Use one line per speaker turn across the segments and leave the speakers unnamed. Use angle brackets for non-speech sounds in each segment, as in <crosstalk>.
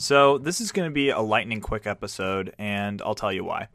So, this is going to be a lightning quick episode, and I'll tell you why.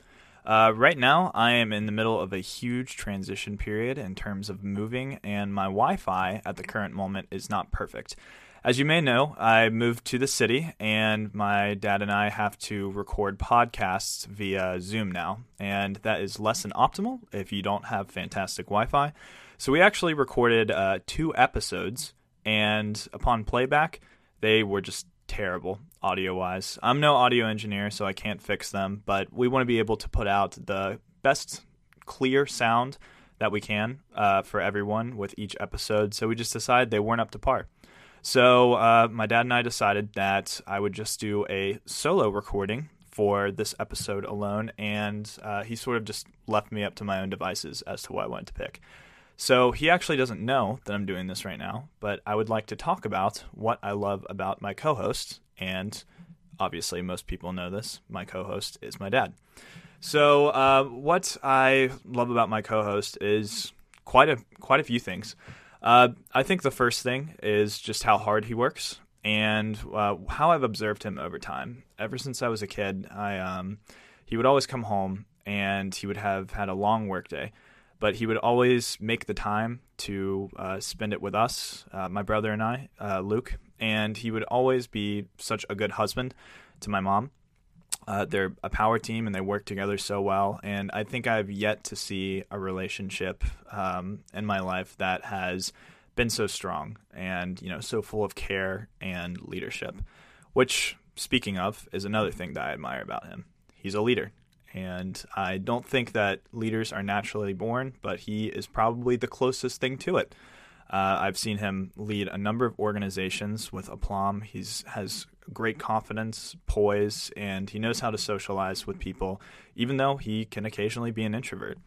Uh, right now, I am in the middle of a huge transition period in terms of moving, and my Wi Fi at the current moment is not perfect. As you may know, I moved to the city, and my dad and I have to record podcasts via Zoom now, and that is less than optimal if you don't have fantastic Wi Fi. So, we actually recorded uh, two episodes, and upon playback, they were just terrible audio wise. I'm no audio engineer, so I can't fix them, but we want to be able to put out the best clear sound that we can uh, for everyone with each episode. So we just decided they weren't up to par. So uh, my dad and I decided that I would just do a solo recording for this episode alone, and uh, he sort of just left me up to my own devices as to what I wanted to pick. So he actually doesn't know that I'm doing this right now, but I would like to talk about what I love about my co host. And obviously, most people know this. My co host is my dad. So, uh, what I love about my co host is quite a, quite a few things. Uh, I think the first thing is just how hard he works and uh, how I've observed him over time. Ever since I was a kid, I um, he would always come home and he would have had a long workday but he would always make the time to uh, spend it with us, uh, my brother and I, uh, Luke, and he would always be such a good husband to my mom. Uh, they're a power team and they work together so well. And I think I've yet to see a relationship um, in my life that has been so strong and you know so full of care and leadership. Which, speaking of, is another thing that I admire about him. He's a leader. And I don't think that leaders are naturally born, but he is probably the closest thing to it. Uh, I've seen him lead a number of organizations with aplomb. He's has great confidence, poise, and he knows how to socialize with people, even though he can occasionally be an introvert.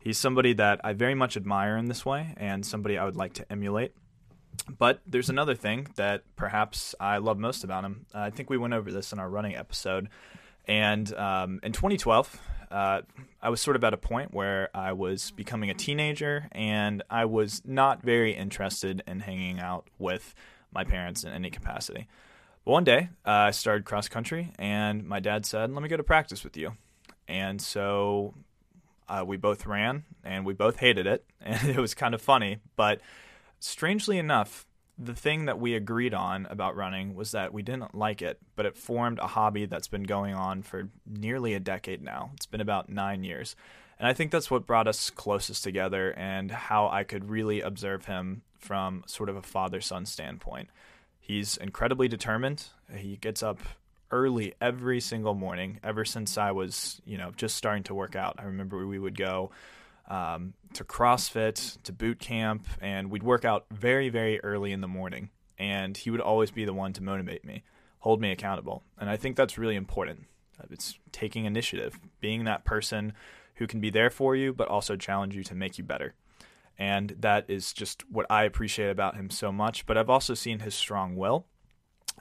He's somebody that I very much admire in this way, and somebody I would like to emulate. But there's another thing that perhaps I love most about him. I think we went over this in our running episode. And um, in 2012, uh, I was sort of at a point where I was becoming a teenager and I was not very interested in hanging out with my parents in any capacity. But one day, uh, I started cross country and my dad said, Let me go to practice with you. And so uh, we both ran and we both hated it. <laughs> And it was kind of funny. But strangely enough, the thing that we agreed on about running was that we didn't like it, but it formed a hobby that's been going on for nearly a decade now. It's been about nine years. And I think that's what brought us closest together and how I could really observe him from sort of a father son standpoint. He's incredibly determined. He gets up early every single morning ever since I was, you know, just starting to work out. I remember we would go um, to CrossFit, to boot camp, and we'd work out very, very early in the morning. And he would always be the one to motivate me, hold me accountable. And I think that's really important. It's taking initiative, being that person who can be there for you, but also challenge you to make you better. And that is just what I appreciate about him so much. But I've also seen his strong will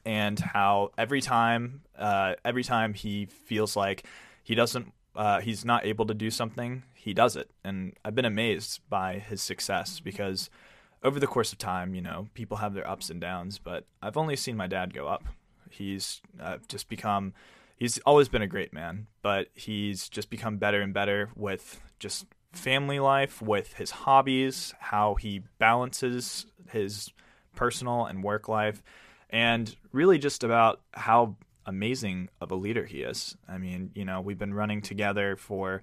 and how every time, uh, every time he feels like he doesn't uh, he's not able to do something, he does it. And I've been amazed by his success because over the course of time, you know, people have their ups and downs, but I've only seen my dad go up. He's uh, just become, he's always been a great man, but he's just become better and better with just family life, with his hobbies, how he balances his personal and work life, and really just about how amazing of a leader he is. I mean, you know, we've been running together for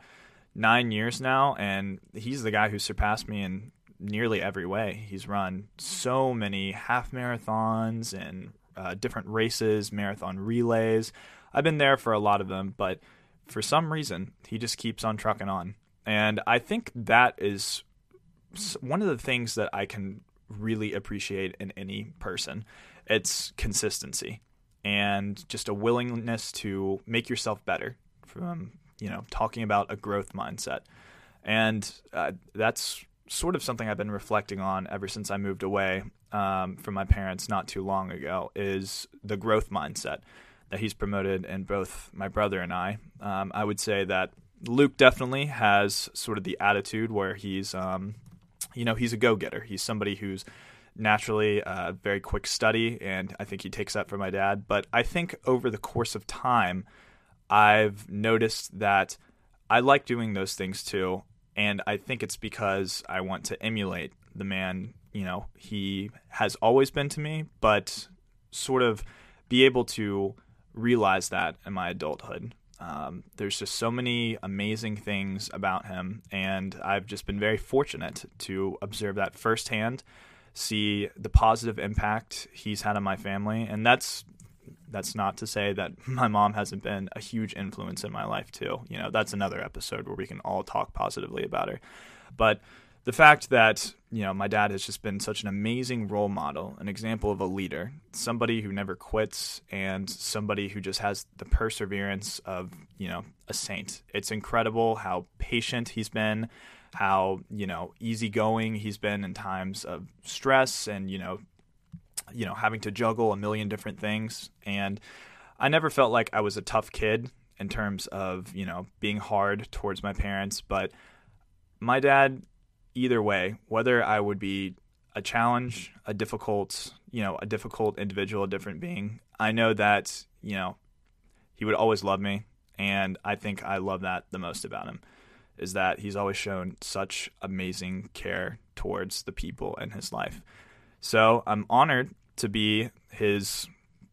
nine years now, and he's the guy who surpassed me in nearly every way. He's run so many half marathons and uh, different races, marathon relays. I've been there for a lot of them, but for some reason, he just keeps on trucking on. And I think that is one of the things that I can really appreciate in any person. It's consistency. And just a willingness to make yourself better from you know talking about a growth mindset and uh, that's sort of something I've been reflecting on ever since I moved away um, from my parents not too long ago is the growth mindset that he's promoted in both my brother and I. Um, I would say that Luke definitely has sort of the attitude where he's, um, you know, he's a go getter. He's somebody who's naturally a very quick study, and I think he takes that from my dad. But I think over the course of time, I've noticed that I like doing those things too. And I think it's because I want to emulate the man, you know, he has always been to me, but sort of be able to realize that in my adulthood. Um, there's just so many amazing things about him, and I've just been very fortunate to observe that firsthand, see the positive impact he's had on my family, and that's that's not to say that <laughs> my mom hasn't been a huge influence in my life too. You know, that's another episode where we can all talk positively about her. But the fact that you know my dad has just been such an amazing role model an example of a leader somebody who never quits and somebody who just has the perseverance of you know a saint it's incredible how patient he's been how you know easygoing he's been in times of stress and you know you know having to juggle a million different things. And i never felt like i was a tough kid in terms of you know being hard towards my parents. But my dad either way, whether I would be a challenge, a difficult, you know, a difficult individual, a different being, I know that, you know, he would always love me. And I think I love that the most about him is that he's always shown such amazing care towards the people in his life. So I'm honored to be his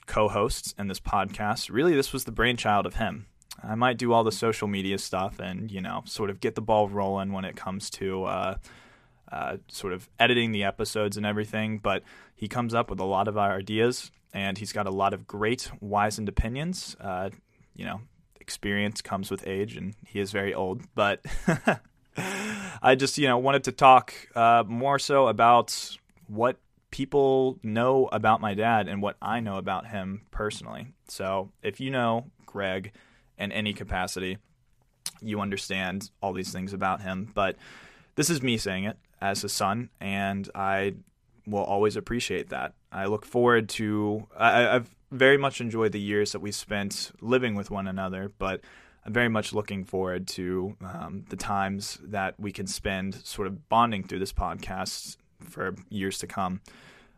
co host in this podcast. Really, this was the brainchild of him. I might do all the social media stuff and you know sort of get the ball rolling when it comes to uh, uh, sort of editing the episodes and everything. But he comes up with a lot of our ideas, and he's got a lot of great, wizened opinions. Uh, you know, experience comes with age, and he is very old. But <laughs> I just you know wanted to talk uh, more so about what people know about my dad and what I know about him personally. So if you know Greg in any capacity. You understand all these things about him, but this is me saying it as a son, and I will always appreciate that. I look forward to. I, I've very much enjoyed the years that we spent living with one another, but I'm very much looking forward to um, the times that we can spend sort of bonding through this podcast for years to come.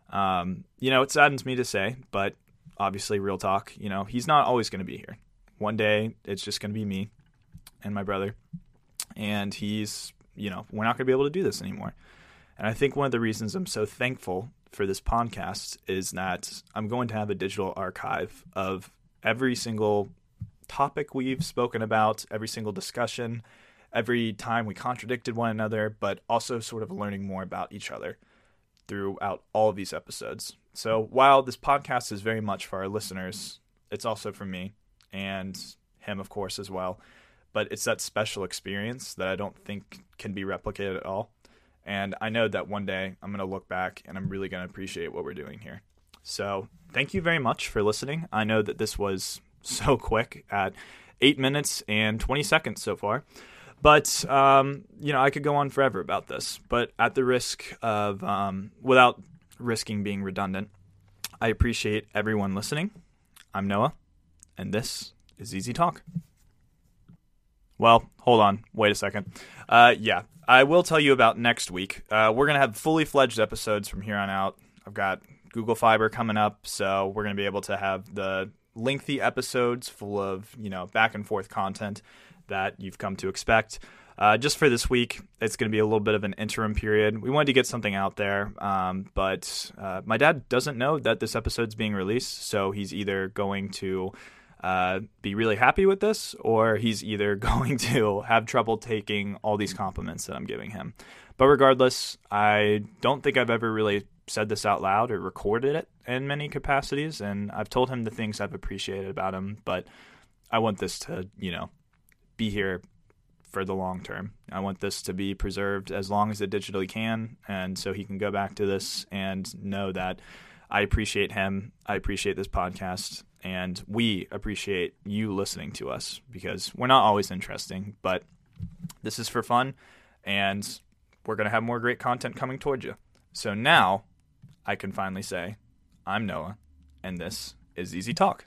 Um, you know, it saddens me to say, but obviously, real talk, you know, he's not always going to be here one day it's just going to be me and my brother. And he's, you know, we're not going to be able to do this anymore. And I think one of the reasons I'm so thankful for this podcast is that I'm going to have a digital archive of every single topic we've spoken about, every single discussion, every time we contradicted one another, but also sort of learning more about each other throughout all of these episodes. So while this podcast is very much for our listeners, it's also for me and him, of course, as well. But it's that special experience that I don't think can be replicated at all. And I know that one day I'm going to look back and I'm really going to appreciate what we're doing here. So thank you very much for listening. I know that this was so <laughs> quick at eight minutes and 20 seconds so far. But, um, you know, I could go on forever about this. But at the risk of, um, without risking being redundant, I appreciate everyone listening. I'm Noah and this is Easy Talk. Well, hold on. Wait a second. Uh, yeah, I will tell you about next week. Uh, we're going to have fully fledged episodes from here on out. I've got Google Fiber coming up, so we're going to be able to have the lengthy episodes full of, you know, back and forth content that you've come to expect. Uh, just for this week, it's going to be a little bit of an interim period. We wanted to get something out there, um, but uh, my dad doesn't know that this episode's being released, so he's either going to uh, be really happy with this, or he's either <laughs> going to have trouble taking all these compliments that I'm giving him. But regardless, I don't think I've ever really said this out loud or recorded it in many capacities, and I've told him the things I've appreciated about him, but I want this to, you know, be here for the long term. I want this to be preserved as long as it digitally can, and so he can go back to this and know that I appreciate him. I appreciate this podcast, and we appreciate you listening to us because we're not always interesting, but this is for fun, and we're going to have more great content coming towards you. So now I can finally say, I'm Noah, and this is Easy Talk.